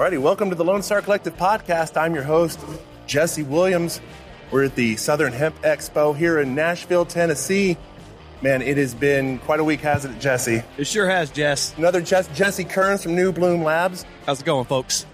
Alrighty, welcome to the Lone Star Collective podcast. I'm your host, Jesse Williams. We're at the Southern Hemp Expo here in Nashville, Tennessee. Man, it has been quite a week, hasn't it, Jesse? It sure has, Jess. Another Jess, Jesse Kearns from New Bloom Labs. How's it going, folks?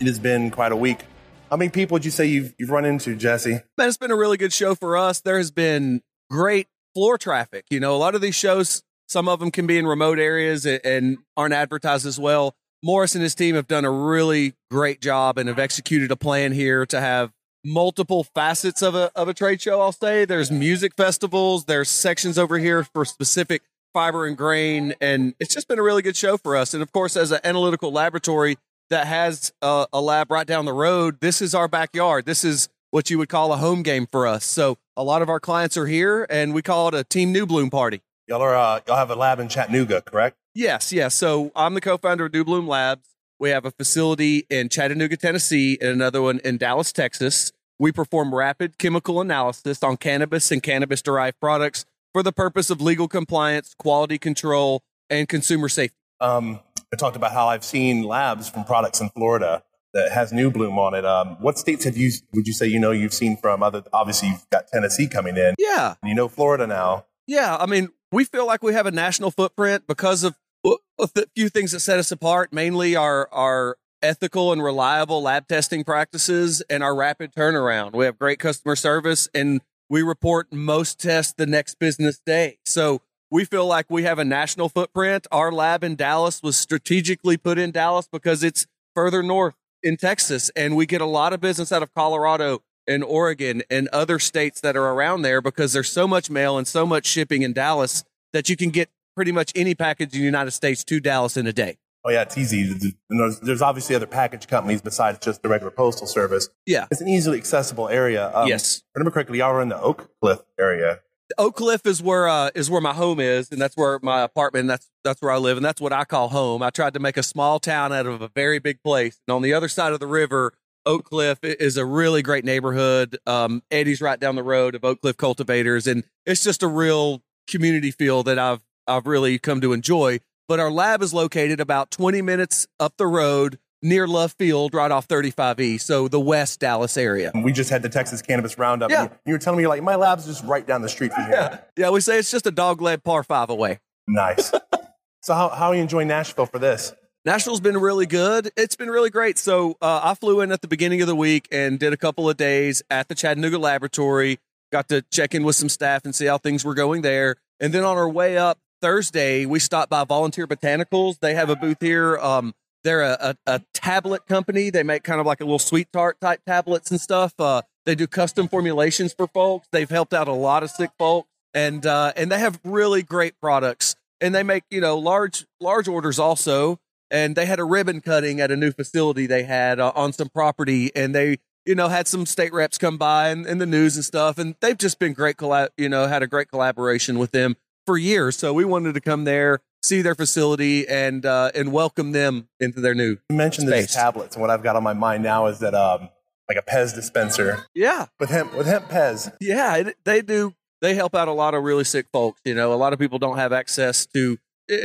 It has been quite a week. How many people would you say you've, you've run into, Jesse? Man, it's been a really good show for us. There has been great floor traffic. You know, a lot of these shows, some of them can be in remote areas and, and aren't advertised as well. Morris and his team have done a really great job and have executed a plan here to have multiple facets of a of a trade show. I'll say there's music festivals, there's sections over here for specific fiber and grain, and it's just been a really good show for us. And of course, as an analytical laboratory that has a, a lab right down the road, this is our backyard. This is what you would call a home game for us. So a lot of our clients are here, and we call it a Team New Bloom party. Y'all are uh, y'all have a lab in Chattanooga, correct? Yes, yes. So I'm the co-founder of New Bloom Labs. We have a facility in Chattanooga, Tennessee, and another one in Dallas, Texas. We perform rapid chemical analysis on cannabis and cannabis derived products for the purpose of legal compliance, quality control, and consumer safety. Um, I talked about how I've seen labs from products in Florida that has New Bloom on it. Um, what states have you? Would you say you know you've seen from other? Obviously, you've got Tennessee coming in. Yeah, you know Florida now. Yeah, I mean, we feel like we have a national footprint because of a few things that set us apart. Mainly our our ethical and reliable lab testing practices and our rapid turnaround. We have great customer service and we report most tests the next business day. So we feel like we have a national footprint. Our lab in Dallas was strategically put in Dallas because it's further north in Texas and we get a lot of business out of Colorado and Oregon and other states that are around there because there's so much mail and so much shipping in Dallas that you can get pretty much any package in the United States to Dallas in a day. Oh yeah, it's easy. There's, obviously other package companies besides just the regular postal service. Yeah, it's an easily accessible area. Um, yes, remember correctly, y'all are in the Oak Cliff area. Oak Cliff is where uh, is where my home is, and that's where my apartment. That's that's where I live, and that's what I call home. I tried to make a small town out of a very big place, and on the other side of the river, Oak Cliff is a really great neighborhood. Um, Eddie's right down the road of Oak Cliff Cultivators, and it's just a real community feel that I've I've really come to enjoy. But our lab is located about 20 minutes up the road near Love Field, right off 35E, so the West Dallas area. We just had the Texas Cannabis Roundup. Yeah. you were telling me, like, my lab's just right down the street from here. Yeah, yeah we say it's just a dog leg par five away. Nice. so, how, how are you enjoying Nashville for this? Nashville's been really good. It's been really great. So, uh, I flew in at the beginning of the week and did a couple of days at the Chattanooga Laboratory. Got to check in with some staff and see how things were going there. And then on our way up Thursday, we stopped by Volunteer Botanicals. They have a booth here. Um, they're a, a, a, tablet company. They make kind of like a little sweet tart type tablets and stuff. Uh, they do custom formulations for folks. They've helped out a lot of sick folks, and uh, and they have really great products. And they make you know large large orders also. And they had a ribbon cutting at a new facility they had uh, on some property, and they you know had some state reps come by and, and the news and stuff. And they've just been great. Collab- you know, had a great collaboration with them for years. So we wanted to come there, see their facility, and uh, and welcome them into their new. You mentioned space. these tablets, and what I've got on my mind now is that um, like a Pez dispenser. Yeah, with hemp with hemp Pez. Yeah, it, they do. They help out a lot of really sick folks. You know, a lot of people don't have access to,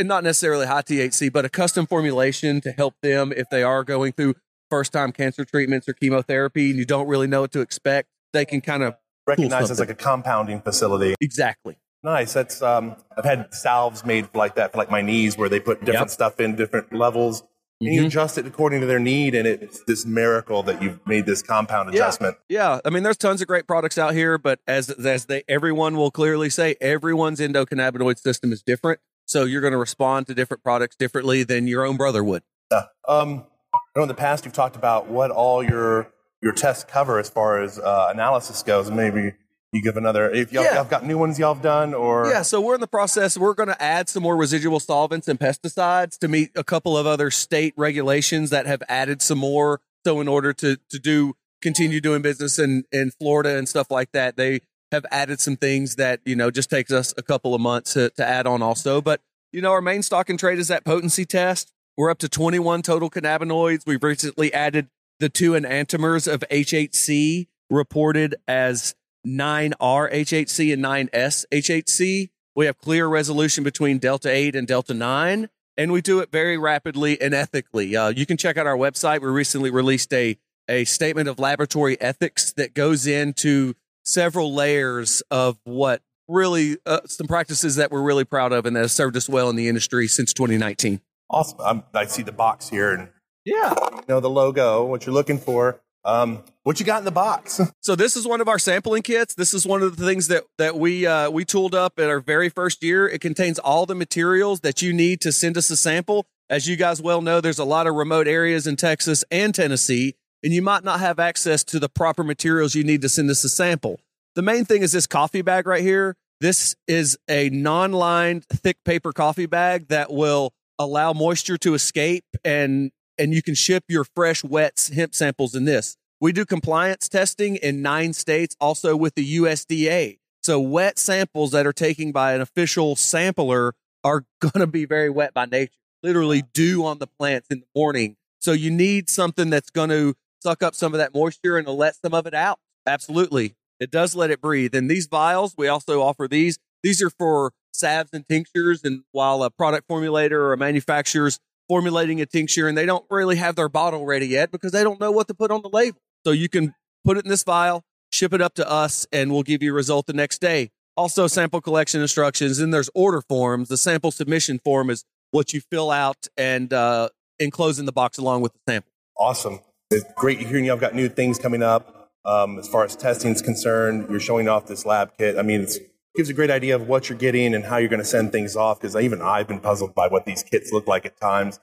not necessarily high THC, but a custom formulation to help them if they are going through first time cancer treatments or chemotherapy, and you don't really know what to expect. They can kind of recognize as like a compounding facility. Exactly. Nice. That's um, I've had salves made like that for like my knees, where they put different yep. stuff in different levels, and mm-hmm. you adjust it according to their need. And it's this miracle that you've made this compound adjustment. Yeah, yeah. I mean, there's tons of great products out here, but as as they everyone will clearly say, everyone's endocannabinoid system is different. So you're going to respond to different products differently than your own brother would. Yeah. Um, I know in the past you've talked about what all your your tests cover as far as uh, analysis goes. Maybe you give another if y'all, yeah. y'all got new ones y'all have done or yeah so we're in the process we're going to add some more residual solvents and pesticides to meet a couple of other state regulations that have added some more so in order to to do continue doing business in in florida and stuff like that they have added some things that you know just takes us a couple of months to, to add on also but you know our main stock and trade is that potency test we're up to 21 total cannabinoids we've recently added the two enantiomers of hhc reported as 9R HHC and 9S HHC. We have clear resolution between Delta 8 and Delta 9. and we do it very rapidly and ethically. Uh, you can check out our website. We recently released a a statement of laboratory ethics that goes into several layers of what really uh, some practices that we're really proud of and that have served us well in the industry since 2019. Awesome. I'm, I see the box here and Yeah. you know the logo, what you're looking for. Um, what you got in the box? So this is one of our sampling kits. This is one of the things that that we uh, we tooled up at our very first year. It contains all the materials that you need to send us a sample. As you guys well know, there's a lot of remote areas in Texas and Tennessee, and you might not have access to the proper materials you need to send us a sample. The main thing is this coffee bag right here. This is a non-lined thick paper coffee bag that will allow moisture to escape and and you can ship your fresh wet hemp samples in this. We do compliance testing in nine states, also with the USDA. So wet samples that are taken by an official sampler are going to be very wet by nature, literally dew on the plants in the morning. So you need something that's going to suck up some of that moisture and let some of it out. Absolutely. It does let it breathe. And these vials, we also offer these. These are for salves and tinctures. And while a product formulator or a manufacturer's formulating a tincture and they don't really have their bottle ready yet because they don't know what to put on the label. So you can put it in this vial, ship it up to us, and we'll give you a result the next day. Also, sample collection instructions, Then there's order forms. The sample submission form is what you fill out and uh, enclose in the box along with the sample. Awesome. It's great hearing y'all got new things coming up um, as far as testing is concerned. You're showing off this lab kit. I mean, it gives a great idea of what you're getting and how you're going to send things off because even I've been puzzled by what these kits look like at times,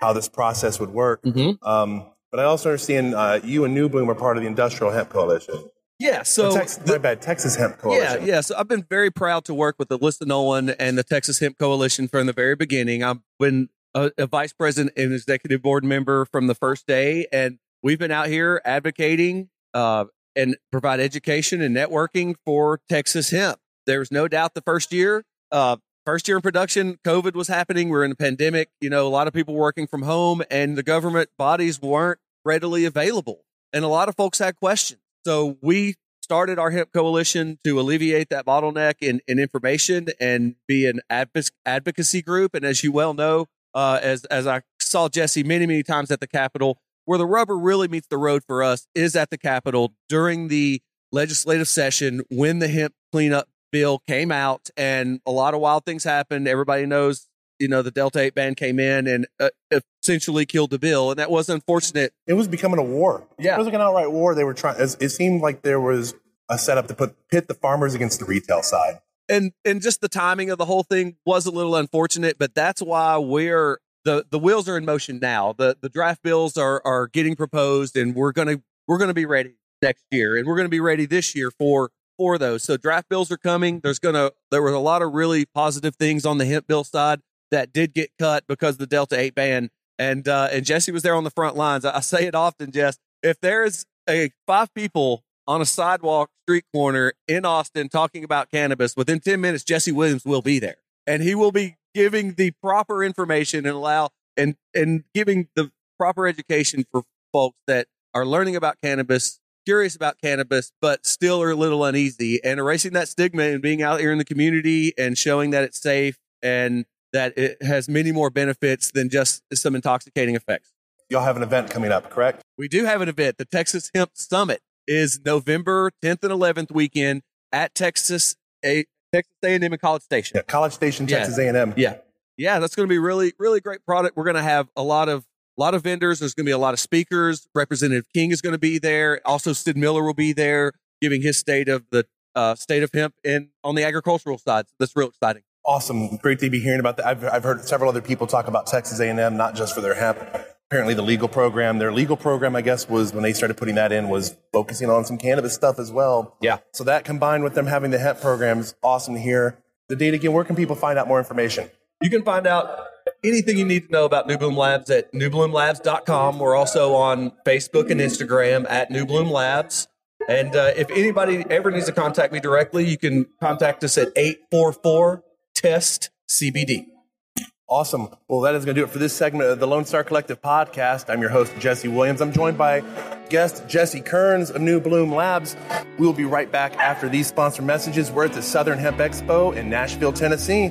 how this process would work. Mm-hmm. Um, but I also understand uh, you and New Bloom are part of the Industrial Hemp Coalition. Yeah, so Or Tex- my bad, Texas Hemp Coalition. Yeah, yeah. So I've been very proud to work with the Alyssa Nolan and the Texas Hemp Coalition from the very beginning. I've been a, a vice president and executive board member from the first day, and we've been out here advocating uh, and provide education and networking for Texas hemp. There's no doubt the first year, uh, first year in production, COVID was happening. We are in a pandemic. You know, a lot of people working from home, and the government bodies weren't readily available, and a lot of folks had questions. So we started our hemp coalition to alleviate that bottleneck in, in information and be an advocacy group. And as you well know, uh, as as I saw Jesse many many times at the Capitol, where the rubber really meets the road for us is at the Capitol during the legislative session when the hemp cleanup bill came out, and a lot of wild things happened. Everybody knows. You know, the Delta 8 ban came in and uh, essentially killed the bill. And that was unfortunate It was becoming a war. Yeah. It was like an outright war. They were trying, it seemed like there was a setup to put pit the farmers against the retail side. and and just the timing of the whole thing was a little unfortunate, but that's why we're the the wheels are in motion now. The the draft bills are are getting proposed, and we're gonna we're gonna be ready next year, and we're gonna be ready this year for for those. So draft bills are coming. There's gonna there were a lot of really positive things on the hemp bill side that did get cut because the Delta Eight ban, and uh, and Jesse was there on the front lines. I, I say it often, Jess. If there is a five people on a sidewalk street corner in Austin talking about cannabis, within 10 minutes, Jesse Williams will be there and he will be giving the proper information and allow and, and giving the proper education for folks that are learning about cannabis, curious about cannabis, but still are a little uneasy and erasing that stigma and being out here in the community and showing that it's safe and that it has many more benefits than just some intoxicating effects. Y'all have an event coming up, correct? We do have an event. The Texas Hemp Summit is November 10th and 11th weekend at Texas A Texas A&M and College Station. Yeah, College Station, Yeah. Texas A&M. Yeah. Yeah, that's going to be really really great product. We're going to have a lot of a lot of vendors. There's going to be a lot of speakers. Representative King is going to be there. Also Sid Miller will be there giving his state of the uh, state of hemp in on the agricultural side. So that's real exciting. Awesome. Great to be hearing about that. I've, I've heard several other people talk about Texas A&M, not just for their hemp. Apparently the legal program, their legal program, I guess, was when they started putting that in, was focusing on some cannabis stuff as well. Yeah. So that combined with them having the hemp program is awesome to hear. The date again, where can people find out more information? You can find out anything you need to know about New Bloom Labs at newbloomlabs.com. We're also on Facebook and Instagram at New Bloom Labs. And uh, if anybody ever needs to contact me directly, you can contact us at 844 TEST CBD. Awesome. Well, that is going to do it for this segment of the Lone Star Collective podcast. I'm your host, Jesse Williams. I'm joined by guest Jesse Kearns of New Bloom Labs. We will be right back after these sponsor messages. We're at the Southern Hemp Expo in Nashville, Tennessee.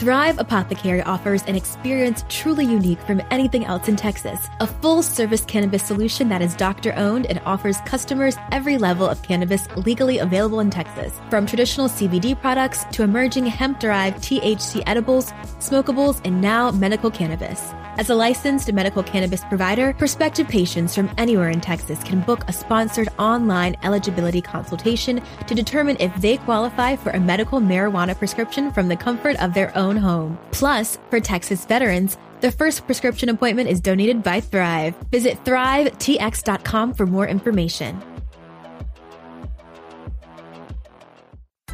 Thrive Apothecary offers an experience truly unique from anything else in Texas. A full service cannabis solution that is doctor owned and offers customers every level of cannabis legally available in Texas. From traditional CBD products to emerging hemp derived THC edibles, smokables, and now medical cannabis. As a licensed medical cannabis provider, prospective patients from anywhere in Texas can book a sponsored online eligibility consultation to determine if they qualify for a medical marijuana prescription from the comfort of their own home. Plus, for Texas veterans, the first prescription appointment is donated by Thrive. Visit thrivetx.com for more information.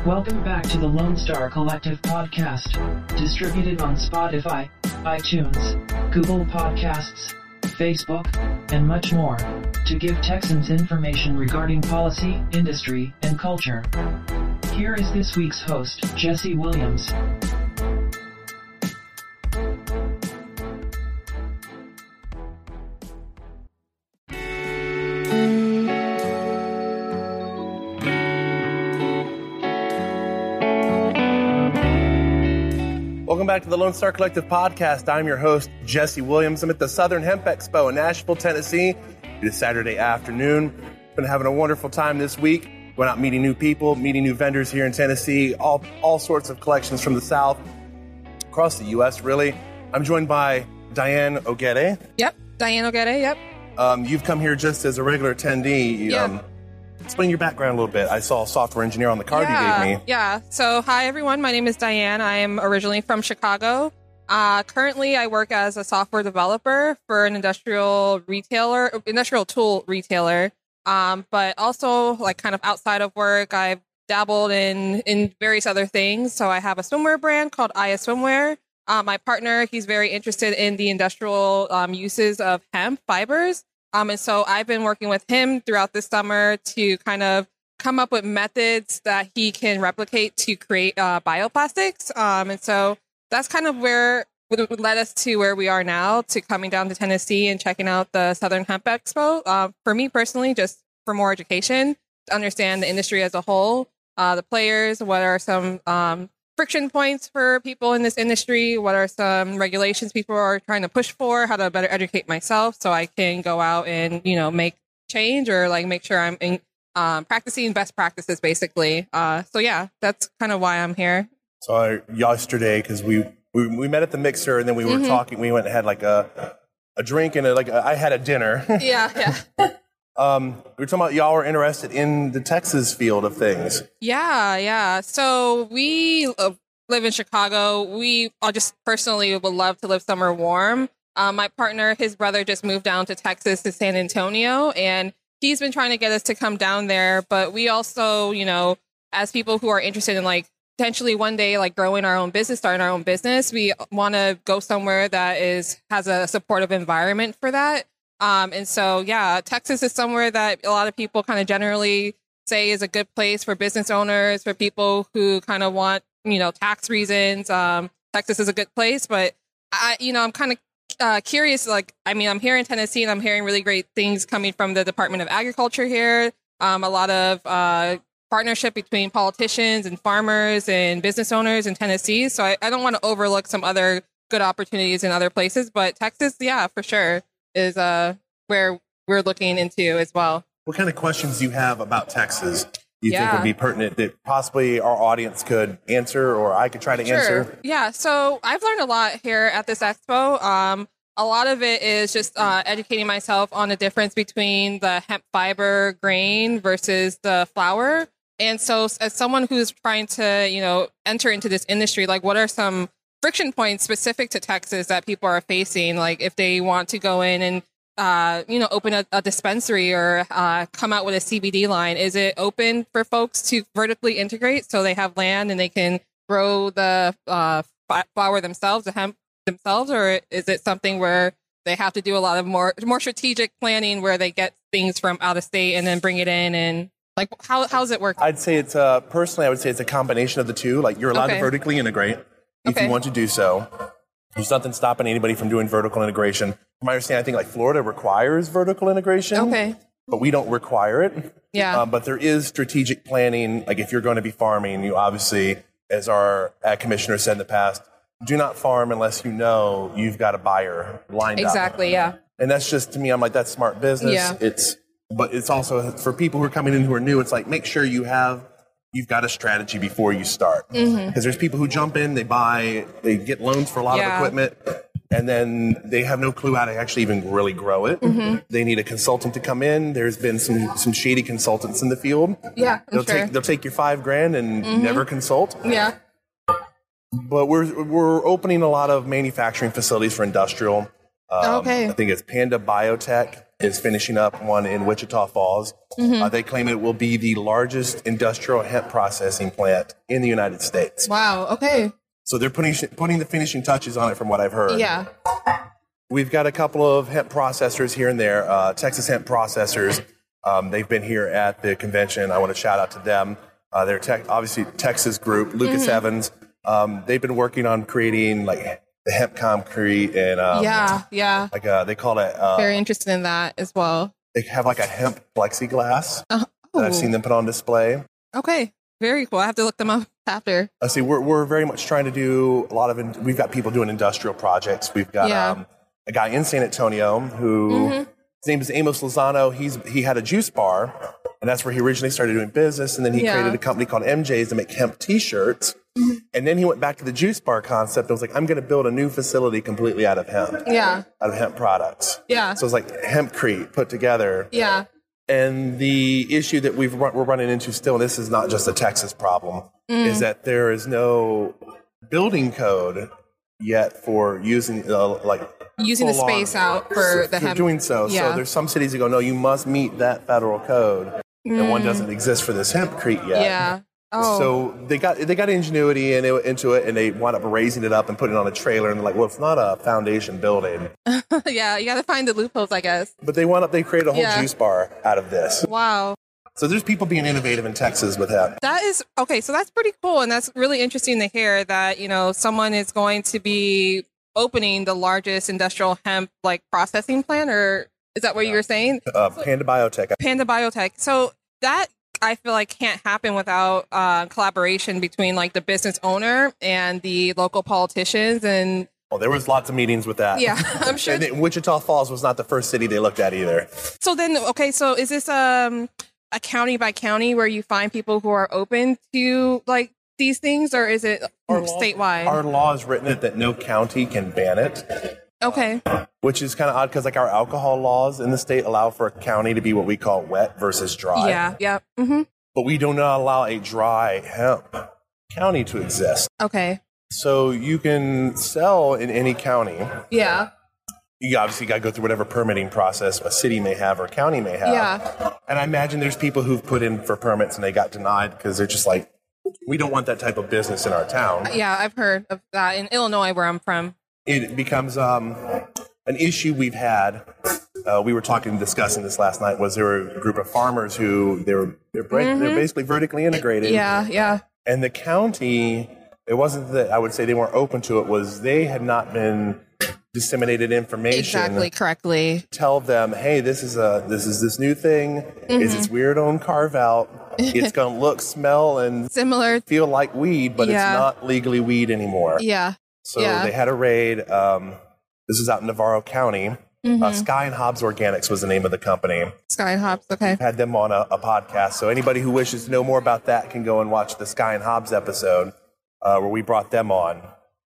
Welcome back to the Lone Star Collective podcast, distributed on Spotify, iTunes, Google Podcasts, Facebook, and much more, to give Texans information regarding policy, industry, and culture. Here is this week's host, Jesse Williams. Back to the Lone Star Collective podcast. I'm your host, Jesse Williams. I'm at the Southern Hemp Expo in Nashville, Tennessee. It is Saturday afternoon. Been having a wonderful time this week. Going out meeting new people, meeting new vendors here in Tennessee, all, all sorts of collections from the South, across the U.S., really. I'm joined by Diane Ogede. Yep, Diane Ogede. Yep. Um, you've come here just as a regular attendee. Yeah. Um, explain your background a little bit. I saw a software engineer on the card yeah, you gave me. Yeah. So, hi everyone. My name is Diane. I am originally from Chicago. Uh, currently, I work as a software developer for an industrial retailer, industrial tool retailer. Um, but also, like, kind of outside of work, I've dabbled in in various other things. So, I have a swimwear brand called Aya Swimwear. Uh, my partner, he's very interested in the industrial um, uses of hemp fibers. Um, and so I've been working with him throughout this summer to kind of come up with methods that he can replicate to create uh, bioplastics. Um, and so that's kind of where would led us to where we are now to coming down to Tennessee and checking out the Southern Hemp Expo. Uh, for me personally, just for more education, to understand the industry as a whole, uh, the players, what are some um, friction points for people in this industry? What are some regulations people are trying to push for? How to better educate myself so I can go out and you know make change or like make sure I'm in, um, practicing best practices, basically. Uh, so yeah, that's kind of why I'm here. So I, yesterday, because we, we we met at the mixer and then we were Mm-hmm. talking. We went and had like a a drink and a, like a, I had a dinner. Yeah, yeah. um, we were talking about y'all were interested in the Texas field of things. Yeah, yeah. So we uh, live in Chicago. We I just personally would love to live somewhere warm. Uh, my partner, his brother, just moved down to Texas to San Antonio, and he's been trying to get us to come down there. But we also, you know, as people who are interested in like potentially one day like growing our own business, starting our own business, we want to go somewhere that is has a supportive environment for that. Um, and so, yeah, Texas is somewhere that a lot of people kind of generally say is a good place for business owners, for people who kind of want, you know, tax reasons. Um, Texas is a good place, but I, you know, I'm kind of uh, curious. Like, I mean, I'm here in Tennessee and I'm hearing really great things coming from the Department of Agriculture here. Um, a lot of uh, partnership between politicians and farmers and business owners in Tennessee. So I, I don't want to overlook some other good opportunities in other places, but Texas, yeah, for sure, is uh, where we're looking into as well. What kind of questions do you have about Texas? Do you think would be pertinent that possibly our audience could answer, or I could try to answer? Yeah. So I've learned a lot here at this expo. Um, a lot of it is just uh, educating myself on the difference between the hemp fiber grain versus the flower. And so, as someone who's trying to, you know, enter into this industry, like what are some friction points specific to Texas that people are facing? Like if they want to go in and uh, you know, open a, a dispensary or uh, come out with a CBD line? Is it open for folks to vertically integrate so they have land and they can grow the uh, flower themselves, the hemp themselves, or is it something where they have to do a lot of more more strategic planning where they get things from out of state and then bring it in and like how how's it work? I'd say it's uh, personally, I would say it's a combination of the two. Like you're allowed Okay. to vertically integrate if Okay. you want to do so. There's nothing stopping anybody from doing vertical integration. From my understanding, I think like Florida requires vertical integration. Okay. But we don't require it. Yeah. Um, but there is strategic planning. Like if you're going to be farming, you obviously, as our commissioner said in the past, do not farm unless you know you've got a buyer lined up. Exactly. Yeah. And that's just to me, I'm like, that's smart business. Yeah. It's, but it's also for people who are coming in who are new. It's like make sure you have, you've got a strategy before you start. Because Mm-hmm. there's people who jump in, they buy, they get loans for a lot Yeah. of equipment, and then they have no clue how to actually even really grow it. Mm-hmm. They need a consultant to come in. There's been some some shady consultants in the field. Yeah. They'll sure. take they'll take your five grand and never consult. yeah. But we're we're opening a lot of manufacturing facilities for industrial. Um, Okay. I think it's Panda Biotech is finishing up one in Wichita Falls. Mm-hmm. Uh, they claim it will be the largest industrial hemp processing plant in the United States. Wow. Okay. So they're putting putting the finishing touches on it, from what I've heard. Yeah. We've got a couple of hemp processors here and there. Uh, Texas Hemp Processors. Um, they've been here at the convention. I want to shout out to them. Uh, they're tech, obviously Texas group. Lucas Mm-hmm. Evans. Um, they've been working on creating like the hemp concrete and um, yeah. Yeah. like uh, they call it. Uh, Very interested in that as well. they have like a hemp plexiglass Uh, that I've oh, seen them put on display. Okay. Very cool. I have to look them up after. I see. We're we're very much trying to do a lot of. In, we've got people doing industrial projects. We've got Yeah. um, a guy in San Antonio who Mm-hmm. His name is Amos Lozano. He's he had a juice bar, and that's where he originally started doing business. And then he Yeah. created a company called MJ's to make hemp T-shirts. And then he went back to the juice bar concept. and was like, I'm going to build a new facility completely out of hemp, Yeah. out of hemp products. Yeah. So it's like hempcrete put together. Yeah. And the issue that we've run, we're running into still, and this is not just a Texas problem, Mm. is that there is no building code yet for using uh, like Using the full on- space out for the hemp. doing so. Yeah. So there's some cities that go, no, you must meet that federal code, and one doesn't exist for this hempcrete yet. Mm. Yeah. Oh. So they got they got ingenuity in it, into it, and they wound up raising it up and putting it on a trailer, and they're like, well, it's not a foundation building, yeah. You got to find the loopholes, I guess. but they wound up they created a whole Yeah. juice bar out of this. Wow. So there's people being innovative in Texas with that. That is okay. So that's pretty cool, and that's really interesting to hear that you know someone is going to be opening the largest industrial hemp like processing plant, or is that what you were saying? uh, Panda Biotech. Panda Biotech. So that I feel like can't happen without uh, collaboration between like the business owner and the local politicians, and Well, there was lots of meetings with that. yeah, I'm sure. And Wichita Falls was not the first city they looked at either. So then, okay, so is this um a county by county where you find people who are open to like these things, or is it statewide? Our law is written it that no county can ban it, okay, which is kind of odd because like our alcohol laws in the state allow for a county to be what we call wet versus dry. yeah, yeah, Mm-hmm. But we do not allow a dry hemp county to exist. okay, So you can sell in any county. yeah, You obviously got to go through whatever permitting process a city may have or county may have. yeah, And I imagine there's people who've put in for permits and they got denied because they're just like, we don't want that type of business in our town. yeah. I've heard of that in Illinois, where I'm from. It becomes um, an issue we've had. Uh, we were talking, discussing this last night. Was there were a group of farmers who they were they're, break, they're basically vertically integrated, Yeah, yeah, and the county. It wasn't that I would say they weren't open to it. Was they had not been disseminated information exactly, correctly. tell them, hey, this is a this is this new thing. Is it's weird own carve out. It's gonna look, smell, and Similar. feel like weed, but Yeah. it's not legally weed anymore. Yeah, So yeah. they had a raid. Um, this is out in Navarro County. Mm-hmm. Uh, Sky and Hobbs Organics was the name of the company. Sky and Hobbs, Okay, Had them on a, a podcast. So anybody who wishes to know more about that can go and watch the Sky and Hobbs episode uh, where we brought them on.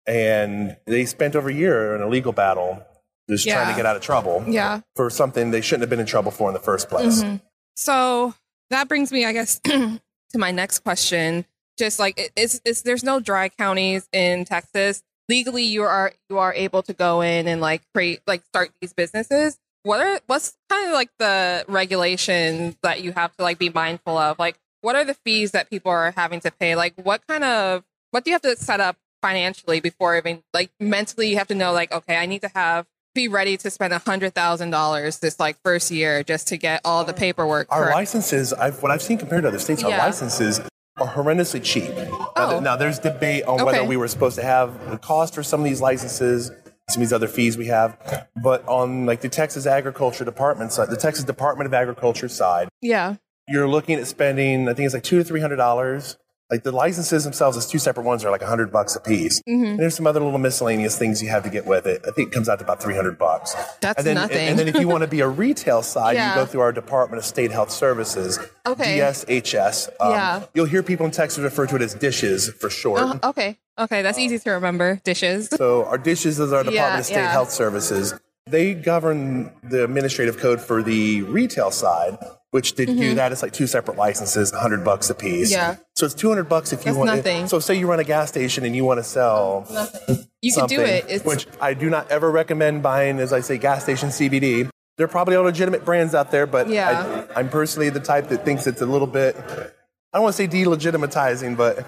And they spent over a year in a legal battle just trying to get out of trouble yeah. for something they shouldn't have been in trouble for in the first place. Mhm. So that brings me, I guess, to my next question. Just like it's, it's there's no dry counties in Texas. Legally, you are you are able to go in and like create like start these businesses. What are what's kind of like the regulations that you have to like be mindful of? Like, what are the fees that people are having to pay? Like, what kind of what do you have to set up financially before even like mentally you have to know like okay I need to have be ready to spend a hundred thousand dollars this like first year just to get all the paperwork Our correct. licenses, I've, what I've seen compared to other states, our Yeah. licenses are horrendously cheap. Now, Oh. th- now, there's debate on whether we were supposed to have the cost for some of these licenses, some of these other fees we have, but on like the Texas Agriculture Department side, the Texas Department of Agriculture side, yeah you're looking at spending, I think it's like two to three hundred dollars. Like the licenses themselves, as two separate ones, are like a hundred bucks a piece. Mm-hmm. And there's some other little miscellaneous things you have to get with it. I think it comes out to about three hundred bucks. That's and then, nothing. And then if you want to be a retail side, Yeah. you go through our Department of State Health Services, Okay. DSHS. Um, Yeah. You'll hear people in Texas refer to it as dishes for short. Uh, okay okay that's easy to remember dishes So our dishes is our Department Yeah, of State yeah. Health Services. They govern the administrative code for the retail side, which to do that. It's like two separate licenses, hundred bucks a piece. Mm-hmm. Yeah. So it's two hundred bucks if you That's want. nothing. So say you run a gas station and you want to sell Nothing. you can do it it's which I do not ever recommend buying, as I say, gas station CBD. There are probably all legitimate brands out there, but Yeah. I, I'm personally the type that thinks it's a little bit. I don't want to say delegitimizing, but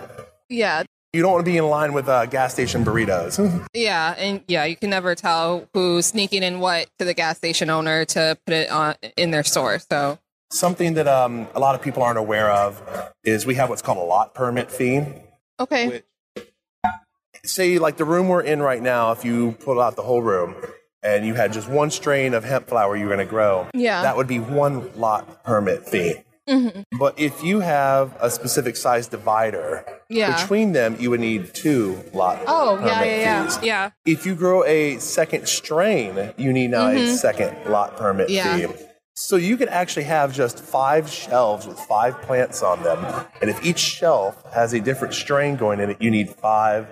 yeah you don't want to be in line with uh, gas station burritos. Yeah, and yeah, you can never tell who's sneaking in what to the gas station owner to put it on in their store. So Something that um, a lot of people aren't aware of is we have what's called a lot permit fee. okay, Say, like the room we're in right now, if you pull out the whole room and you had just one strain of hemp flower you were going to grow, Yeah. that would be one lot permit fee. But if you have a specific size divider, Yeah. between them, you would need two lot oh permit yeah, yeah, yeah, fees. yeah. If you grow a second strain, you need now a second lot permit Mm-hmm. Yeah. fee. So you could actually have just five shelves with five plants on them. And if each shelf has a different strain going in it, you need five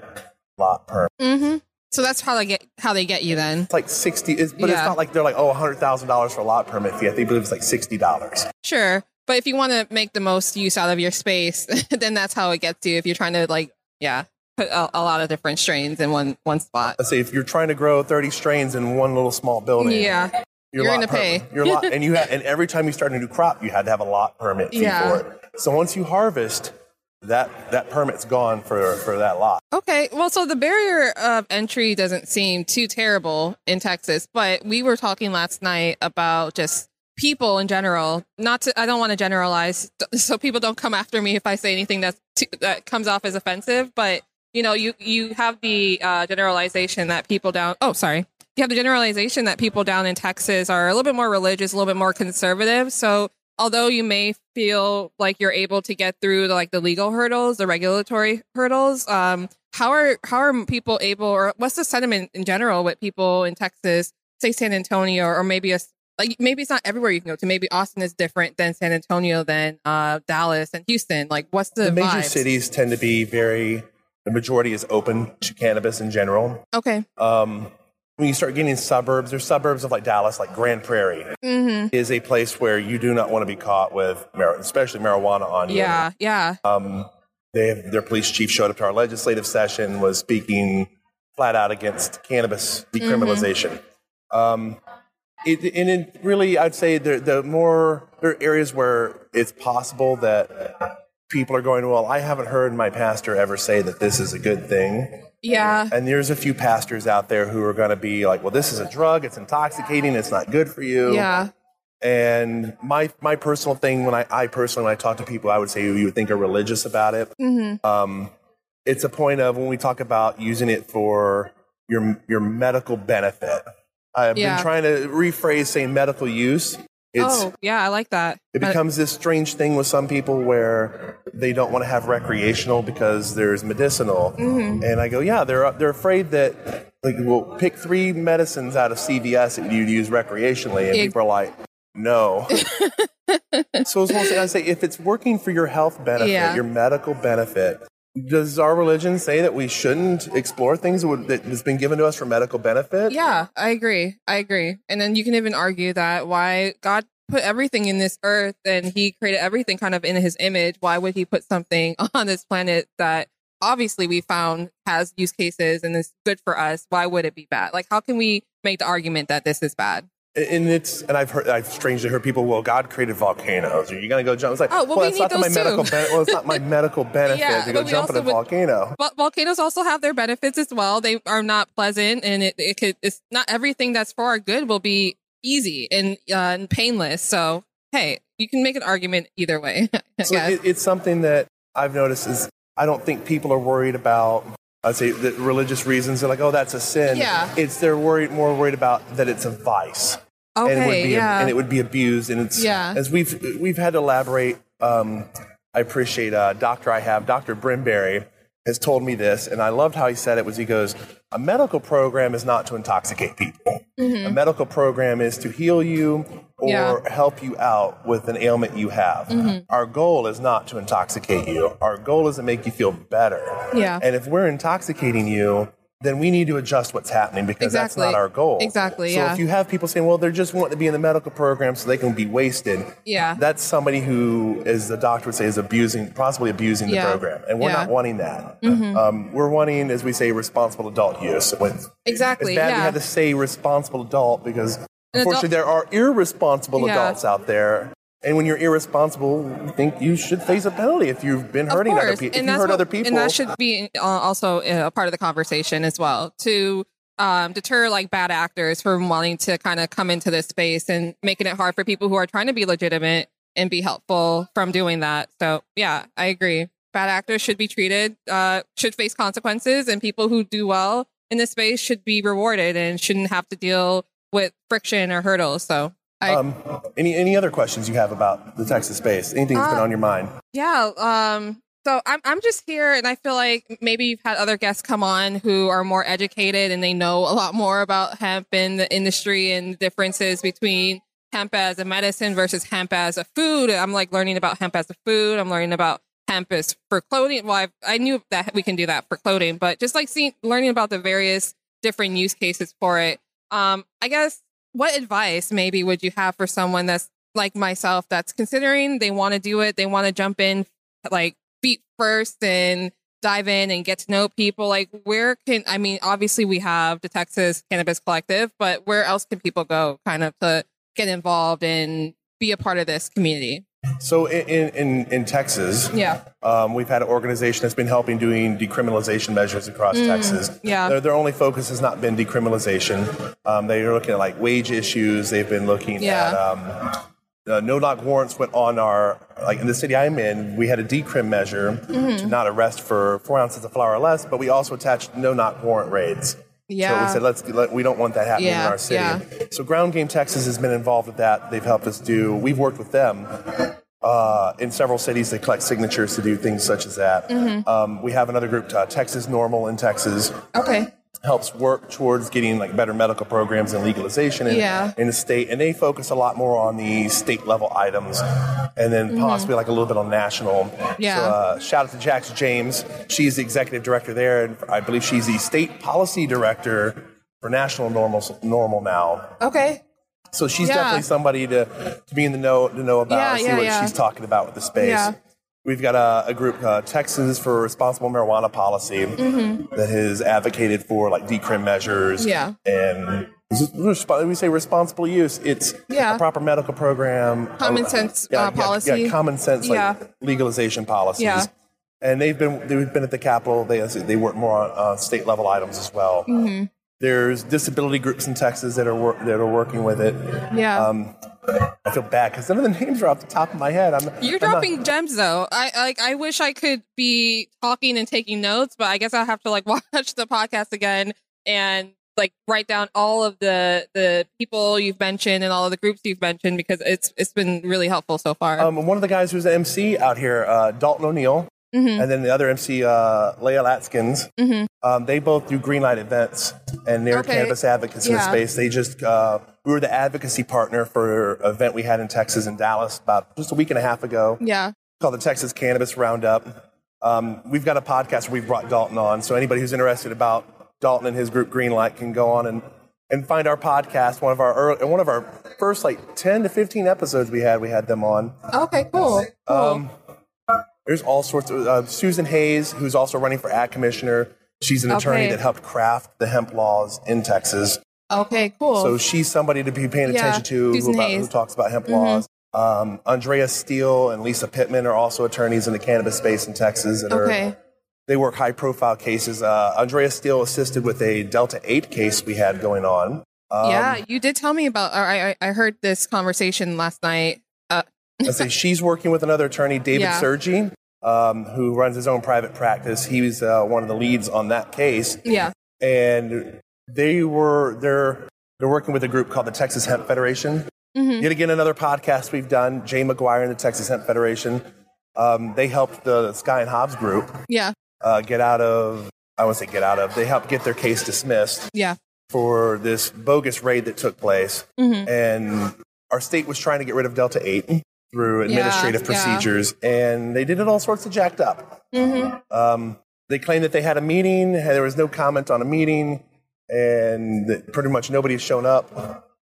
lot per. Mm-hmm. So that's how they get how they get you then. It's like 60, it's, but it's not like they're like, oh, $100,000 for a lot permit fee. I think believe it's like $60. Sure, but if you want to make the most use out of your space, then that's how it gets you. If you're trying to like, yeah, put a, a lot of different strains in one one spot. Let's say if you're trying to grow 30 strains in one little small building. Yeah, Your You're lot gonna pay. Your lot, and you have, and every time you start a new crop, you had to have a lot permit fee Yeah. for it. So once you harvest, that that permit's gone for for that lot. Okay, well, so the barrier of entry doesn't seem too terrible in Texas, but we were talking last night about just people in general. Not to, I don't want to generalize, so people don't come after me if I say anything that's too, that comes off as offensive. But you know, you you have the uh, generalization that people down. Oh, sorry. You have the generalization that people down in Texas are a little bit more religious, a little bit more conservative. So although you may feel like you're able to get through the, like the legal hurdles, the regulatory hurdles, um, how are how are people able, or what's the sentiment in general with people in Texas, say San Antonio, or maybe a like maybe it's not everywhere you can go to. Maybe Austin is different than San Antonio, than uh, Dallas and Houston. Like, what's the, The major vibes? cities tend to be very. The majority is open to cannabis in general. Okay. Um, when you start getting suburbs, there's suburbs of like Dallas, like Grand Prairie, hmm is a place where you do not want to be caught with, mar- especially marijuana on you. Yeah. Yeah. Um, they have, their police chief showed up to our legislative session, was speaking flat out against cannabis decriminalization. Um, it, and it really, I'd say the, the more there are areas where it's possible that people are going, well, I haven't heard my pastor ever say that this is a good thing. Yeah. And there's a few pastors out there who are going to be like, well, this is a drug, it's intoxicating, it's not good for you. Yeah. And my my personal thing when I, I personally when I talk to people, I would say who you would think are religious about it. hmm Um, it's a point of when we talk about using it for your your medical benefit. I've Yeah. been trying to rephrase saying medical use. It's Oh, yeah. I like that. it becomes this strange thing with some people where they don't want to have recreational because there's medicinal. Mm-hmm. And I go, yeah, they're they're afraid that like we'll pick three medicines out of CVS that you'd use recreationally, and Ex- people are like, no. so it's one thing I say, if it's working for your health benefit, Yeah. your medical benefit. Does our religion say that we shouldn't explore things that has been given to us for medical benefit? Yeah, I agree. I agree. And then you can even argue that why God put everything in this earth and he created everything kind of in his image. Why would he put something on this planet that obviously we found has use cases and is good for us? Why would it be bad? Like, how can we make the argument that this is bad? And it's and I've heard I've strangely heard people. Well, God created volcanoes. Are you gonna go jump? It's like, Oh, well, we it's need not my those too. medical. Ben- well, it's not my medical benefit Yeah, to go jump in a would- volcano. But volcanoes also have their benefits as well. They are not pleasant, and it, it could. It's not everything that's for our good will be easy and, uh, and painless. So hey, you can make an argument either way. So it, it's something that I've noticed is I don't think people are worried about. I'd say the religious reasons. They're like, oh, that's a sin. Yeah. It's they're worried more worried about that it's a vice. okay, and it would be yeah. and it would be abused and it's Yeah. as we've we've had to elaborate um, I appreciate uh, doctor I have Dr. Brimberry has told me this and I loved how he said it was he goes a medical program is not to intoxicate people a medical program is to heal you or Mm-hmm. Yeah. help you out with an ailment you have Mm-hmm. our goal is not to intoxicate you our goal is to make you feel better Yeah. and if we're intoxicating you then we need to adjust what's happening because that's not our goal Exactly, so yeah. if you have people saying, well, they're just wanting to be in the medical program so they can be wasted. Yeah. That's somebody who, as the doctor would say, is abusing, possibly abusing the Yeah. program. And we're Yeah. Mm-hmm. not wanting that. Um, we're wanting, as we say, responsible adult use. When exactly. it's bad we yeah. had to say responsible adult because unfortunately there are irresponsible Yeah. adults out there. And when you're irresponsible, I think you should face a penalty if you've been hurting other people. If and you hurt what- other people. and that should be uh, also a part of the conversation as well to um, deter like bad actors from wanting to kind of come into this space and making it hard for people who are trying to be legitimate and be helpful from doing that. So yeah, I agree. Bad actors should be treated, uh, should face consequences, and people who do well in this space should be rewarded and shouldn't have to deal with friction or hurdles. So I, um, any any other questions you have about the Texas space? Anything that's been Uh, on your mind? Yeah. Um, so I'm I'm just here and I feel like maybe you've had other guests come on who are more educated and they know a lot more about hemp and the industry and the differences between hemp as a medicine versus hemp as a food. I'm like learning about hemp as a food. I'm learning about hemp as for clothing. Well, I've, I knew that we can do that for clothing, but just like seeing learning about the various different use cases for it. Um, I guess what advice maybe would you have for someone that's like myself that's considering they want to do it, they want to jump in like feet first and dive in and get to know people? Like where can i mean obviously we have the texas cannabis collective but where else can people go kind of to get involved and be a part of this community So in in, in Texas, yeah um, we've had an organization that's been helping doing decriminalization measures across Texas. Mm, yeah. their, their only focus has not been decriminalization. Um, they are looking at like wage issues. They've been looking Yeah. at um, uh, no knock warrants went on our like in the city I'm in. We had a decrim measure Mm-hmm. to not arrest for four ounces of flower or less, but we also attached no knock warrant raids. Yeah. So we said let's let, we don't want that happening in our city. yeah. So Ground Game Texas has been involved with that. They've helped us do. We've worked with them uh, in several cities. They collect signatures to do things such as that. Mm-hmm. Um, we have another group, uh, Texas NORML in Texas, okay helps work towards getting like better medical programs and legalization in, Yeah. in the state, and they focus a lot more on the state level items, and then possibly like a little bit on national. Mm-hmm. Yeah. So, uh, shout out to Jax James. She's the executive director there, and I believe she's the state policy director for national normal normal now. okay So she's Yeah. definitely somebody to, to be in the know to know about, Yeah, see what she's talking about with the space. We've got a, a group, uh, Texas for Responsible Marijuana Policy, that has advocated for like decrim measures. Mm-hmm. Yeah. And is it resp- we say responsible use. It's Yeah. a proper medical program, Common sense, uh, yeah, policy. yeah, common sense like Yeah. legalization policies. Yeah. And they've been they've been at the Capitol. They they work more on uh, state level items as well. Mm-hmm. There's disability groups in Texas that are wor- that are working with it. yeah Um, I feel bad because none of the names are off the top of my head. I'm, You're I'm not- dropping gems though. I like. I wish I could be talking and taking notes, but I guess I'll have to like watch the podcast again and like write down all of the the people you've mentioned and all of the groups you've mentioned because it's it's been really helpful so far. um, one of the guys who's the MC out here, uh, Dalton O'Neill, Mhm. and then the other MC, uh, Leah Latkins. Mhm. Um, they both do Greenlight events, and they're Okay. cannabis advocates in the Yeah. space. They just uh, we were the advocacy partner for an event we had in Texas in Dallas about just a week and a half ago. yeah. called the Texas Cannabis Roundup. Um, we've got a podcast where we've brought Dalton on, so anybody who's interested about Dalton and his group Greenlight can go on and, and find our podcast. One of our early, one of our first like ten to fifteen episodes we had, we had them on. Okay. Cool. Cool. Um, there's all sorts of uh, Susan Hays, who's also running for ad commissioner. She's an attorney Okay. that helped craft the hemp laws in Texas. Okay, cool. So she's somebody to be paying Yeah, attention to who, about, who talks about hemp Mhm. laws. Um, Andrea Steele and Lisa Pittman are also attorneys in the cannabis space in Texas. That are, okay. they work high profile cases. Uh, Andrea Steele assisted with a Delta 8 case we had going on. Um, yeah, you did tell me about. I I heard this conversation last night. Uh, I say she's working with another attorney, David Yeah. Sergi, um, who runs his own private practice. He was uh, one of the leads on that case, yeah. and they were they're they're working with a group called the Texas Hemp Federation. hmm Yet again, another podcast we've done. Jay McGuire and the Texas Hemp Federation. Um, they helped the Sky and Hobbs group Yeah. uh, get out of. I won't say get out of. They helped get their case dismissed Yeah. for this bogus raid that took place, hmm and our state was trying to get rid of Delta Eight through administrative yeah. procedures, and they did it all sorts of jacked up. hmm Um, they claimed that they had a meeting. There was no comment on a meeting, and pretty much nobody has shown up.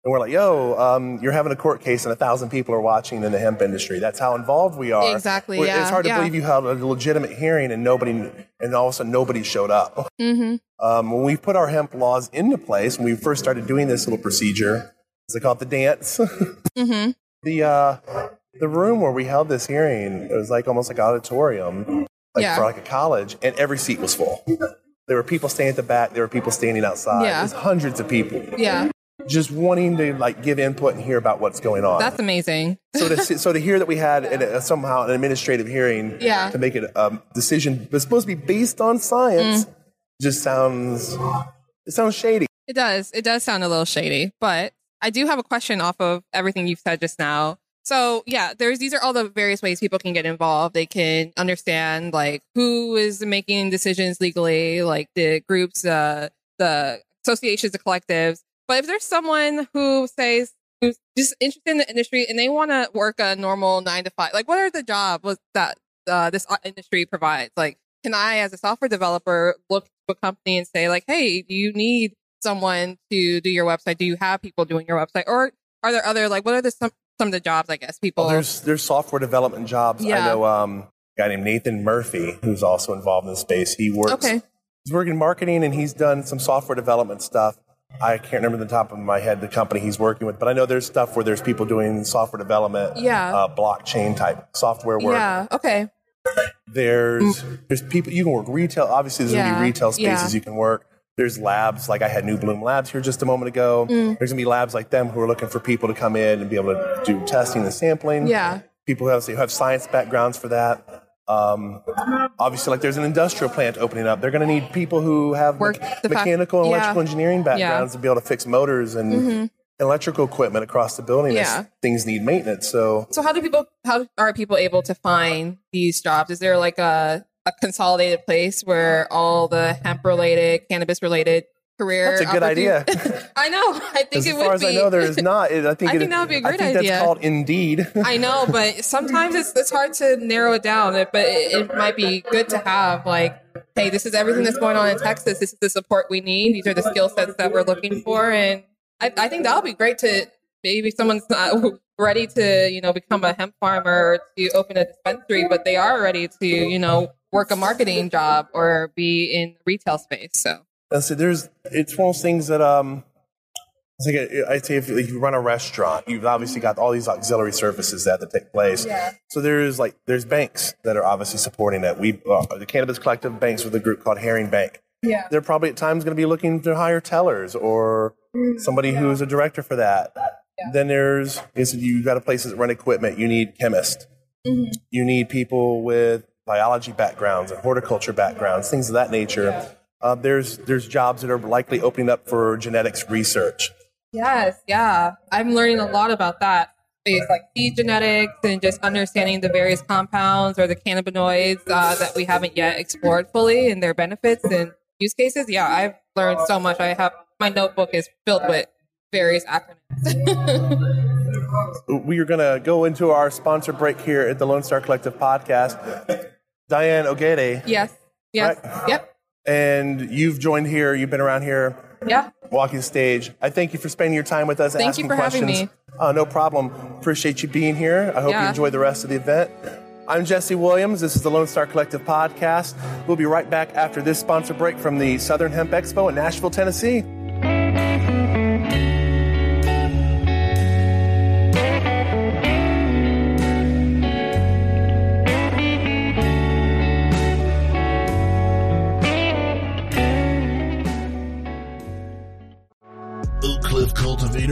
And we're like, "Yo, um, you're having a court case, and a thousand people are watching in the hemp industry. That's how involved we are. Exactly, We're- yeah, It's hard to yeah. believe you held a legitimate hearing, and nobody, and all of a sudden nobody showed up. hmm Um, when we put our hemp laws into place, when we first started doing this little procedure, as they call it the dance, hmm the uh, the room where we held this hearing it was like almost like an auditorium, like Yeah. for like a college, and every seat was full. There were people standing at the back. There were people standing outside. Yeah. There's hundreds of people Yeah. just wanting to like give input and hear about what's going on. That's amazing. so to see- so to hear that we had an, a, somehow an administrative hearing Yeah. to make a decision that's supposed to be based on science Mm. just sounds it sounds shady. It does. It does sound a little shady, but I do have a question off of everything you've said just now. So yeah, there's these are all the various ways people can get involved. They can understand like who is making decisions legally, like the groups, uh, the associations, the collectives. But if there's someone who says who's just interested in the industry and they want to work a normal nine to five, like what are the jobs that uh, this industry provides? Like, can I, as a software developer, look to a company and say like, hey, do you need someone to do your website? Do you have people doing your website, or are there other like what are the some some of the jobs? I guess people. Well, there's there's software development jobs. I know um, a guy named Nathan Murphy who's also involved in the space. He works. okay. He's working in marketing and he's done some software development stuff. I can't remember the top of my head the company he's working with, but I know there's stuff where there's people doing software development, Yeah. uh, blockchain type software work. Yeah. Okay. There's there's people you can work retail. Obviously, there's gonna be retail spaces yeah. you can work. There's labs like I had New Bloom Labs here just a moment ago. Mm. There's gonna be labs like them who are looking for people to come in and be able to do testing and sampling. Yeah. people who have, who have science backgrounds for that. Um, obviously, like there's an industrial plant opening up. They're going to need people who have Work mecha- the fact- mechanical and yeah. electrical engineering backgrounds to be able to fix motors and Mhm. electrical equipment across the building. Yeah. things need maintenance. So So how do people how are people able to find these jobs? Is there like a a consolidated place where all the hemp related, cannabis related career? that's a good idea. I know. I think as it far would as be. I know, there is not. I think, I it- think that would be a great I think idea. That's called Indeed. I know, but sometimes it's it's hard to narrow it down. But it, it might be good to have like, hey, this is everything that's going on in Texas. This is the support we need. These are the skill sets that we're looking for, and I, I think that would be great to maybe someone's not ready to you know become a hemp farmer or to open a dispensary, but they are ready to you know work a marketing job or be in the retail space. So And so there's, it's one of those things that, um, it's like I'd say if you run a restaurant, you've obviously got all these auxiliary services that, that take place. Yeah. So there's like, there's banks that are obviously supporting that. We, uh, the Cannabis Collective banks with a group called Herring Bank. yeah, They're probably at times going to be looking to hire tellers or somebody who's a director for that. Then there's, you've got a places that run equipment. You need chemists. You need people with biology backgrounds and horticulture backgrounds, things of that nature. Uh, there's there's jobs that are likely opening up for genetics research. Yes, yeah. I'm learning a lot about that space, like seed genetics and just understanding the various compounds or the cannabinoids uh, that we haven't yet explored fully and their benefits and use cases. Yeah, I've learned so much. I have my notebook is filled with various acronyms. We are going to go into our sponsor break here at the Lone Star Collective podcast. Diane Ogede, yes, yes, Right. yep, and you've joined here. You've been around here yeah. walking the stage. I thank you for spending your time with us. and Thank you asking for having questions. me. Uh, no problem. Appreciate you being here. I hope you enjoy the rest of the event. I'm Jesse Williams. This is the Lone Star Collective podcast. We'll be right back after this sponsor break from the Southern Hemp Expo in Nashville, Tennessee.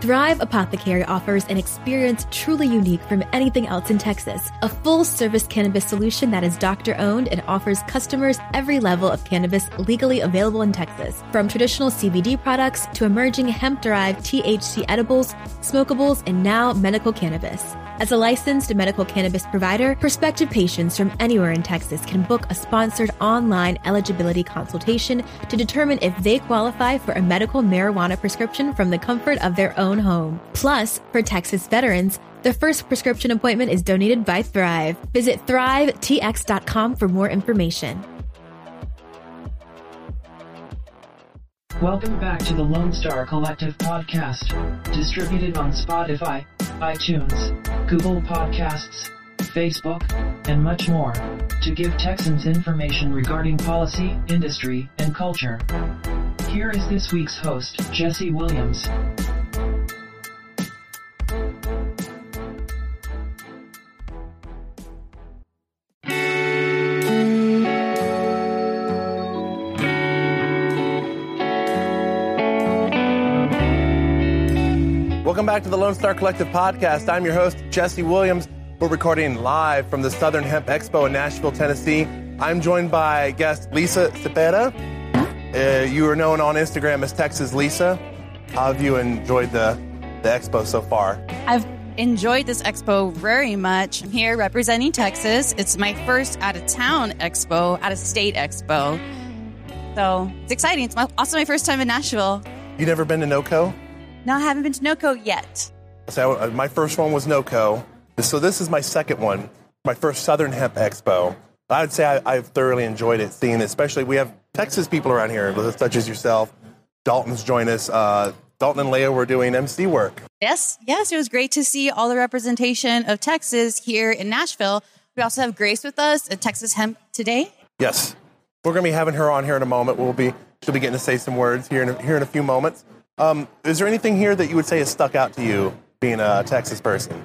Thrive Apothecary offers an experience truly unique from anything else in Texas. A full service cannabis solution that is doctor owned and offers customers every level of cannabis legally available in Texas. From traditional CBD products to emerging hemp derived THC edibles, smokables, and now medical cannabis. As a licensed medical cannabis provider, prospective patients from anywhere in Texas can book a sponsored online eligibility consultation to determine if they qualify for a medical marijuana prescription from the comfort of their own home. Plus, for Texas veterans, the first prescription appointment is donated by Thrive. Visit thrivetx.com for more information. Welcome back to the Lone Star Collective podcast, distributed on Spotify, iTunes, Google Podcasts, Facebook, and much more, to give Texans information regarding policy, industry, and culture. Here is this week's host, Jesse Williams. Welcome back to the Lone Star Collective podcast. I'm your host, Jesse Williams. We're recording live from the Southern Hemp Expo in Nashville, Tennessee. I'm joined by guest Lisa Cepeda. Uh, you are known on Instagram as Texas Lisa. How have you enjoyed the, the expo so far? I've enjoyed this expo very much. I'm here representing Texas. It's my first out of town expo, out of state expo. So it's exciting. It's my, also my first time in Nashville. You never been to NOCO? No, I haven't been to NOCO yet. So uh, my first one was NOCO. So this is my second one, my first Southern Hemp Expo. I'd say I, I've thoroughly enjoyed it, seeing it. Especially we have Texas people around here, such as yourself. Dalton's joined us. Uh, Dalton and Leah were doing MC work. Yes, yes, it was great to see all the representation of Texas here in Nashville. We also have Grace with us at Texas Hemp today. Yes, we're going to be having her on here in a moment. We'll be she'll be getting to say some words here in a, here in a few moments. Um, is there anything here that you would say has stuck out to you being a Texas person?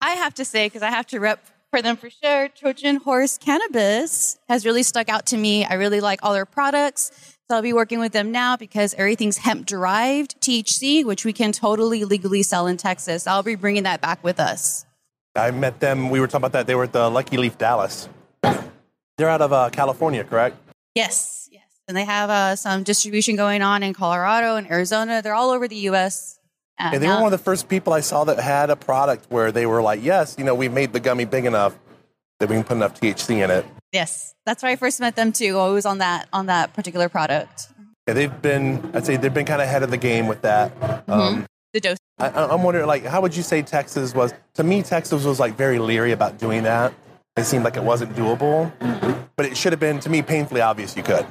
I have to say, because I have to rep for them for sure, Trojan Horse Cannabis has really stuck out to me. I really like all their products. So I'll be working with them now because everything's hemp derived THC, which we can totally legally sell in Texas. I'll be bringing that back with us. I met them. We were talking about that. They were at the Lucky Leaf Dallas. They're out of uh, California, correct? Yes, yes. And they have uh, some distribution going on in Colorado and Arizona. They're all over the U.S. Uh, And they were one of the first people I saw that had a product where they were like, yes, you know, we made the gummy big enough that we can put enough THC in it. yes, that's where I first met them too. I was on that on that particular product. Yeah, they've been, I'd say they've been kind of ahead of the game with that. Um, The dose. I, I'm wondering, like, how would you say Texas was? To me, Texas was like very leery about doing that. It seemed like it wasn't doable, but it should have been, to me, painfully obvious you could.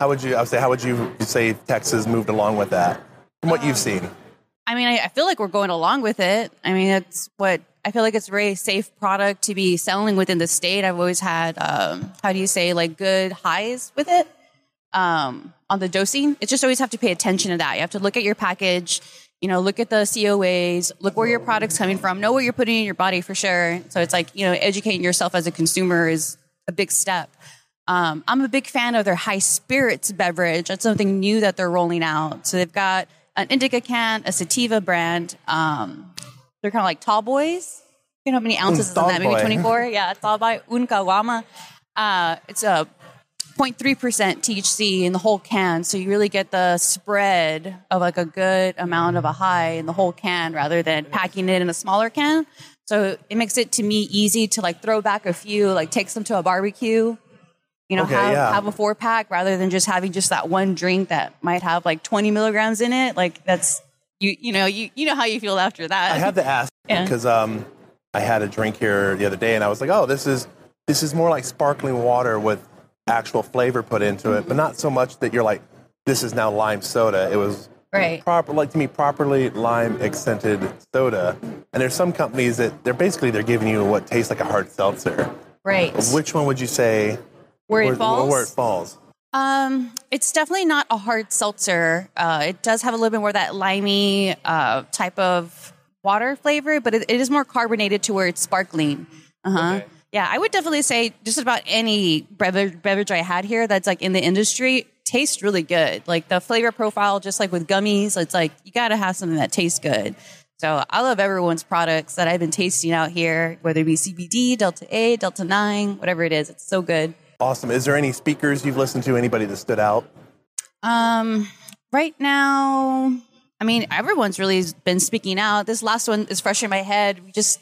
How would you? I would say, how would you say Texas moved along with that from what you've seen? I mean, I, I feel like we're going along with it. I mean, it's what I feel like it's a very safe product to be selling within the state. I've always had, um, how do you say, like good highs with it um, on the dosing. It's just always have to pay attention to that. You have to look at your package, you know, look at the COAs, look where your product's coming from, know what you're putting in your body for sure. So it's like, you know, educating yourself as a consumer is a big step. Um, I'm a big fan of their high spirits beverage. That's something new that they're rolling out. So they've got an indica can, a sativa brand. Um, they're kind of like tall boys. You know how many ounces is in that? Maybe 24. Yeah, tall boy. Unkawama. Uh, it's a 0.3% THC in the whole can. So you really get the spread of like a good amount of a high in the whole can rather than packing it in a smaller can. So it makes it to me easy to like throw back a few, like take some to a barbecue. You know, Okay, have, yeah. have a four pack rather than just having just that one drink that might have like 20 milligrams in it. Like that's, you, you know, you, you know how you feel after that. I had to ask Yeah. because um, I had a drink here the other day, and I was like, "Oh, this is this is more like sparkling water with actual flavor put into it, but not so much that you're like, this is now lime soda." It was Right. proper like to me properly lime accented soda. And there's some companies that they're basically they're giving you what tastes like a hard seltzer. Right. Which one would you say Where where, it falls? Where it falls. Um, it's definitely not a hard seltzer. Uh, it does have a little bit more of that limey uh, type of water flavor, but it, it is more carbonated to where it's sparkling. Uh huh. Yeah, I would definitely say just about any beverage, beverage I had here that's like in the industry tastes really good. Like the flavor profile, just like with gummies, it's like you got to have something that tastes good. So I love everyone's products that I've been tasting out here, whether it be CBD, Delta 8, Delta 9, whatever it is. It's so good. Awesome. Is there any speakers you've listened to? Anybody that stood out? Um, right now, I mean, everyone's really been speaking out. This last one is fresh in my head. We just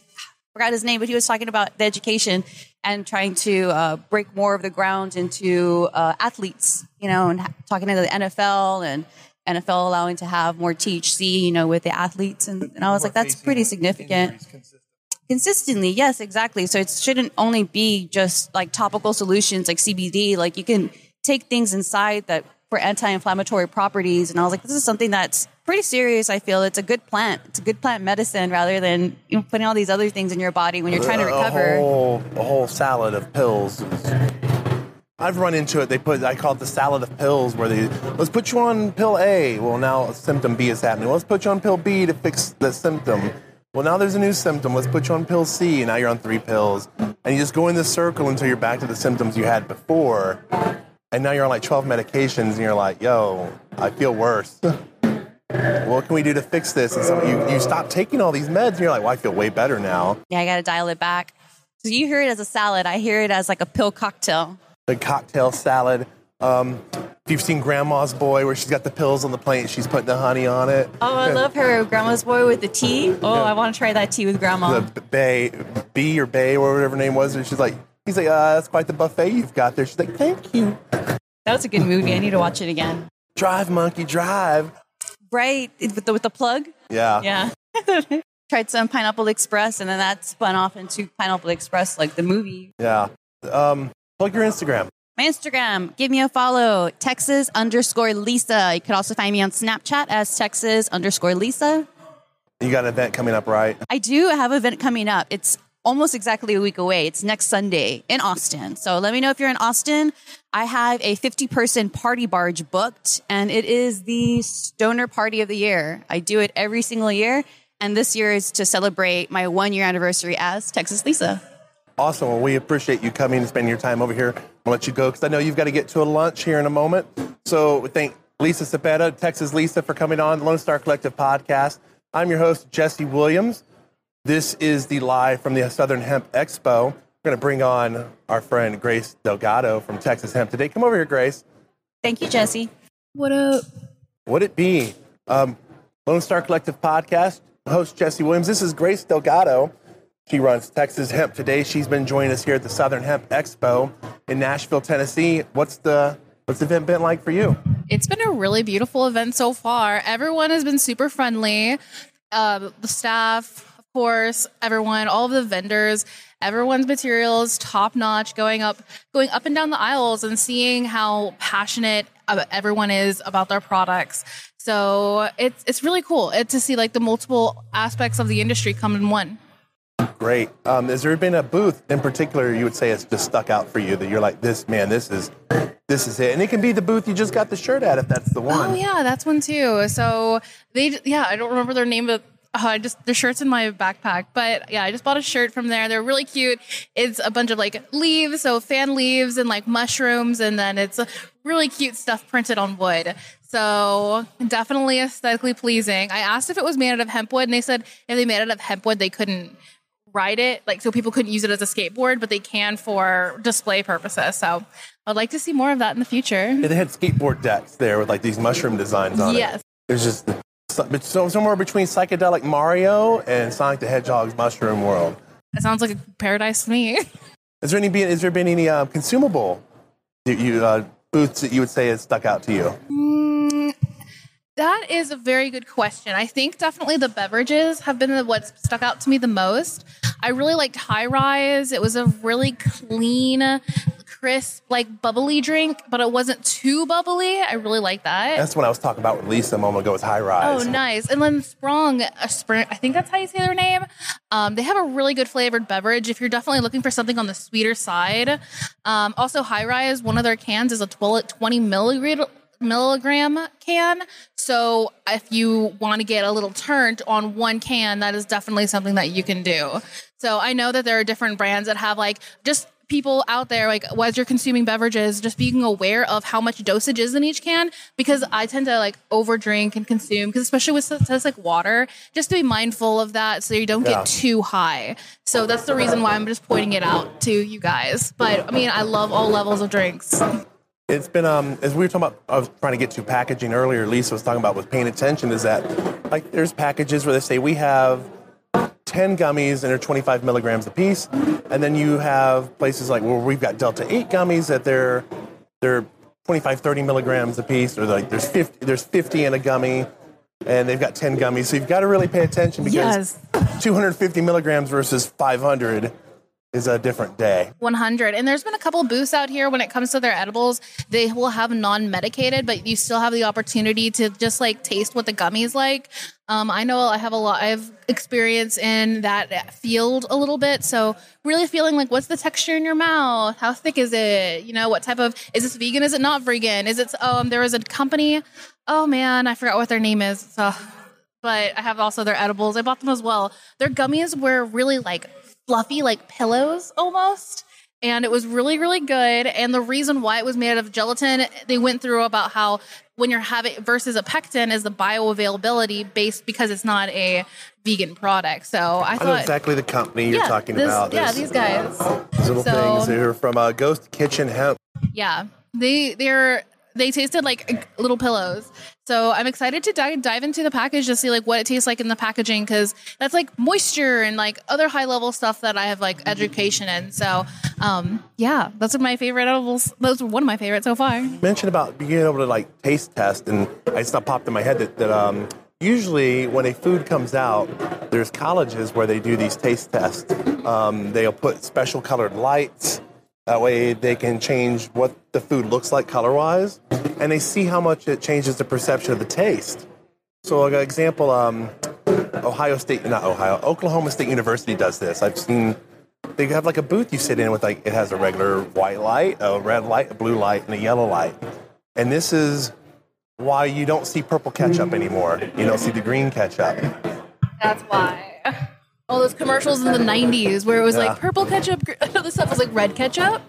forgot his name, but he was talking about the education and trying to uh, break more of the ground into uh, athletes, you know, and ha- talking to the NFL and NFL allowing to have more THC, you know, with the athletes. And, and I was like, that's pretty significant. Consistently, yes, exactly. So it shouldn't only be just like topical solutions like CBD. Like you can take things inside that for anti-inflammatory properties. And I was like, this is something that's pretty serious. I feel it's a good plant. It's a good plant medicine rather than you know, putting all these other things in your body when you're trying to recover. A whole, a whole salad of pills. I've run into it. They put I call it the salad of pills, where they let's put you on pill A. Well, now symptom B is happening. Let's put you on pill B to fix the symptom. Well, now there's a new symptom. Let's put you on pill C. Now you're on three pills, and you just go in this circle until you're back to the symptoms you had before. And now you're on like 12 medications, and you're like, "Yo, I feel worse." what can we do to fix this? And so you, you stop taking all these meds, and you're like, "Well, I feel way better now." Yeah, I got to dial it back. So you hear it as a salad. I hear it as like a pill cocktail. the cocktail salad. Um, if you've seen Grandma's Boy, where she's got the pills on the plate, and she's putting the honey on it. Oh, I love her. Grandma's boy with the tea. Oh, I want to try that tea with grandma. The Bay, B or Bay or whatever her name was, and she's like, he's like, uh, that's quite the buffet you've got there. She's like, thank you. That was a good movie. I need to watch it again. Drive, monkey, drive. Right with the with the plug. Yeah. Yeah. Tried some Pineapple Express, and then that spun off into Pineapple Express, like the movie. Yeah. Um, plug your Instagram. My Instagram, give me a follow, Texas underscore Lisa. You could also find me on Snapchat as Texas underscore Lisa. You got an event coming up, right? I do have an event coming up. It's almost exactly a week away. It's next Sunday in Austin. So let me know if you're in Austin. I have a 50 person party barge booked, and it is the stoner party of the year. I do it every single year. And this year is to celebrate my one year anniversary as Texas Lisa. Awesome. Well, we appreciate you coming and spending your time over here. I'll let you go because I know you've got to get to a lunch here in a moment. So we thank Lisa Cepeda, Texas Lisa, for coming on the Lone Star Collective podcast. I'm your host, Jesse Williams. This is the live from the Southern Hemp Expo. We're going to bring on our friend Grace Delgado from Texas Hemp today. Come over here, Grace. Thank you, Jesse. What up? Would it be um, Lone Star Collective podcast? Host Jesse Williams. This is Grace Delgado. She runs Texas Hemp today. She's been joining us here at the Southern Hemp Expo in Nashville, Tennessee. What's the what's the event been like for you? It's been a really beautiful event so far. Everyone has been super friendly. Uh, the staff, of course, everyone, all of the vendors, everyone's materials top notch. Going up, going up and down the aisles, and seeing how passionate uh, everyone is about their products. So it's it's really cool it, to see like the multiple aspects of the industry come in one. Great. Um, has there been a booth in particular you would say it's just stuck out for you that you're like, this man, this is this is it, and it can be the booth you just got the shirt at if that's the one. Oh yeah, that's one too. So they, yeah, I don't remember their name, but uh, I just the shirts in my backpack. But yeah, I just bought a shirt from there. They're really cute. It's a bunch of like leaves, so fan leaves and like mushrooms, and then it's really cute stuff printed on wood. So definitely aesthetically pleasing. I asked if it was made out of hemp wood, and they said if they made it out of hemp wood, they couldn't ride it, like so people couldn't use it as a skateboard, but they can for display purposes. So I'd like to see more of that in the future. Yeah, they had skateboard decks there with like these mushroom designs on it. Yes. There's just so, but so- somewhere between psychedelic Mario and Sonic the Hedgehog's Mushroom World. That sounds like a paradise to me. Is there any is there been any uh, consumable you, you, uh, booths that you would say has stuck out to you? Mm, that is a very good question. I think definitely the beverages have been the, what's stuck out to me the most. I really liked High Rise. It was a really clean, crisp, like bubbly drink, but it wasn't too bubbly. I really like that. That's what I was talking about with Lisa a moment ago with High Rise. Oh, nice. And then Sprung, I think that's how you say their name. Um, they have a really good flavored beverage if you're definitely looking for something on the sweeter side. Um, also, High Rise, one of their cans is a 12, 20 milligram milligram can. So if you want to get a little turned on one can, that is definitely something that you can do. So I know that there are different brands that have like just people out there like as you're consuming beverages just being aware of how much dosage is in each can because i tend to like over drink and consume because especially with stuff like water just to be mindful of that so you don't Yeah. get too high so that's the reason why i'm just pointing it out to you guys but i mean i love all levels of drinks It's been um as we were talking about I was trying to get to packaging earlier, Lisa was talking about with paying attention is that like there's packages where they say we have 10 gummies and they're 25 milligrams a piece. And then you have places like where we've got Delta 8 gummies that they're they're 25, 30 milligrams a piece, or like there's 50 there's 50 in a gummy and they've got 10 gummies. So you've got to really pay attention because 250 milligrams versus 500 is a different day. 100 and there's been a couple booths out here when it comes to their edibles. They will have non-medicated but you still have the opportunity to just like taste what the gummies like. Um, i know i have a lot i have experience in that field a little bit so really feeling like what's the texture in your mouth? How thick is it? You know what type of is this vegan? Is it not vegan? Is it um there was a company oh man i forgot what their name is so but I have also their edibles. I bought them as well. Their gummies were really like fluffy, like pillows almost. And it was really, really good. And the reason why it was made out of gelatin, they went through about how when you're having versus a pectin is the bioavailability based because it's not a vegan product. So I I know thought, exactly the company you're yeah, talking this- about. yeah, There's these guys. these little So- things. They're from uh, Ghost Kitchen Hemp. Yeah, they they're they tasted like little pillows. So I'm excited to dive, dive into the package to see like what it tastes like in the packaging because that's like moisture and like other high level stuff that I have like education in. So um, yeah, are my favorite edibles. Those one of my favorites so far. mentioned about being able to like taste test, and it's not popped in my head that, that um, usually when a food comes out, there's colleges where they do these taste tests. Um, they'll put special colored lights. That way they can change what the food looks like color wise, and they see how much it changes the perception of the taste. So, like an example, um, Ohio State, not Ohio, Oklahoma State University does this. I've seen they have like a booth you sit in with like it has a regular white light, a red light, a blue light, and a yellow light. And this is why you don't see purple ketchup anymore. You don't see the green ketchup. That's why. All those commercials in the '90s where it was like purple ketchup, gr- other stuff was like red ketchup.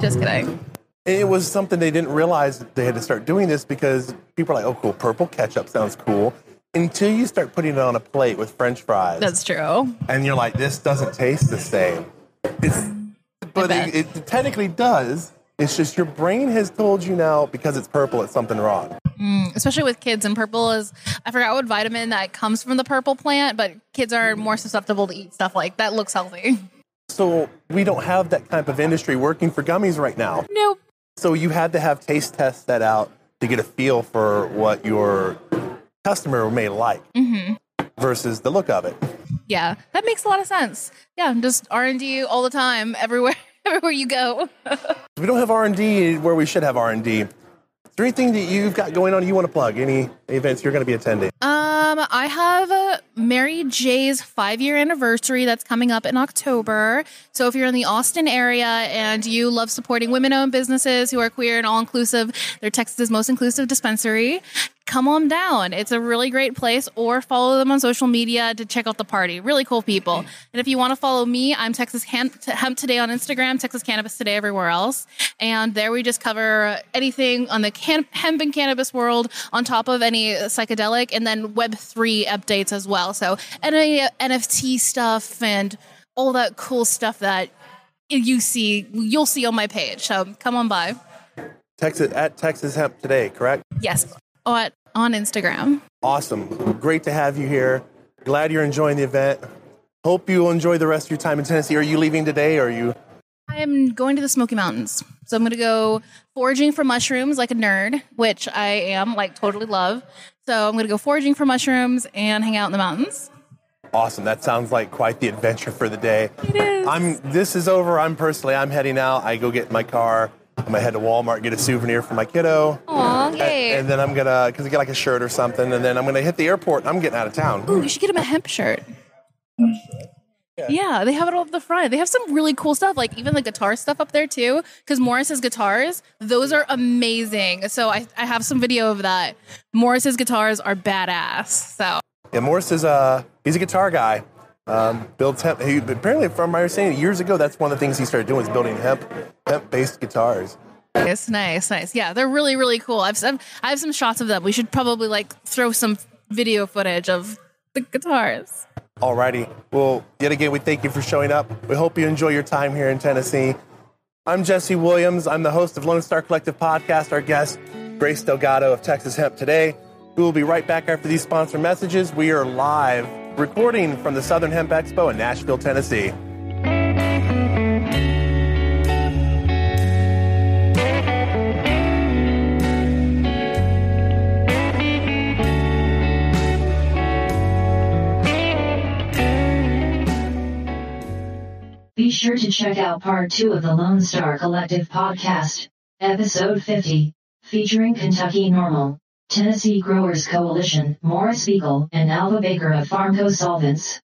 Just kidding. It was something they didn't realize they had to start doing this because people are like, oh, cool, purple ketchup sounds cool. Until you start putting it on a plate with French fries, That's true. and you're like, this doesn't taste the same. It's, but it, it technically does. It's just your brain has told you now because it's purple, it's something wrong. Mm, especially with kids. And purple is, I forgot what vitamin that comes from the purple plant, but kids are more susceptible to eat stuff like that. Looks healthy. So we don't have that type of industry working for gummies right now. Nope. So you had to have taste tests set out to get a feel for what your customer may like mm-hmm. versus the look of it. Yeah, that makes a lot of sense. Yeah, just R and D all the time, everywhere, everywhere you go. We don't have R and D where we should have R and D. There anything that you've got going on you want to plug? Any events you're going to be attending? Um, I have uh, Mary J's five year anniversary that's coming up in October. So if you're in the Austin area and you love supporting women owned businesses who are queer and all inclusive, they're Texas's most inclusive dispensary. Come on down. It's a really great place or follow them on social media to check out the party. Really cool people. And if you want to follow me, I'm Texas Hemp, Hemp Today on Instagram, Texas Cannabis Today everywhere else. And there we just cover anything on the can- hemp and cannabis world on top of any psychedelic and then Web3 updates as well. So any NFT stuff and all that cool stuff that you see, you'll see on my page. So come on by. Texas at Texas Hemp today, correct? Yes, oh, on, on Instagram. Awesome. Great to have you here. Glad you're enjoying the event. Hope you enjoy the rest of your time in Tennessee. Are you leaving today or are you I am going to the Smoky Mountains. So I'm going to go foraging for mushrooms like a nerd, which I am, like totally love. So I'm going to go foraging for mushrooms and hang out in the mountains. Awesome. That sounds like quite the adventure for the day. It is. I'm this is over. I'm personally I'm heading out. I go get my car I'm gonna head to Walmart get a souvenir for my kiddo. Aw, And, yay. and then I'm gonna, because I get like a shirt or something, and then I'm gonna hit the airport. and I'm getting out of town. Ooh, you should get him a hemp shirt. Yeah. they have it all up the front. They have some really cool stuff, like even the guitar stuff up there too. Because Morris's guitars, those are amazing. So I, I have some video of that. Morris's guitars are badass. So Yeah, Morris is a he's a guitar guy. Um, builds hemp. He, apparently, from my understanding, years ago, that's one of the things he started doing is building hemp hemp based guitars. It's nice, nice. Yeah, they're really, really cool. I've some, I have some shots of them. We should probably like throw some video footage of the guitars. Alrighty. Well, yet again, we thank you for showing up. We hope you enjoy your time here in Tennessee. I'm Jesse Williams. I'm the host of Lone Star Collective Podcast. Our guest, Grace Delgado of Texas Hemp Today. We will be right back after these sponsor messages. We are live recording from the Southern Hemp Expo in Nashville, Tennessee. Be sure to check out part 2 of the Lone Star Collective podcast, episode 50, featuring Kentucky NORML, Tennessee Growers Coalition, Morris Beegle, and Alva Baker of Farmco Solvents.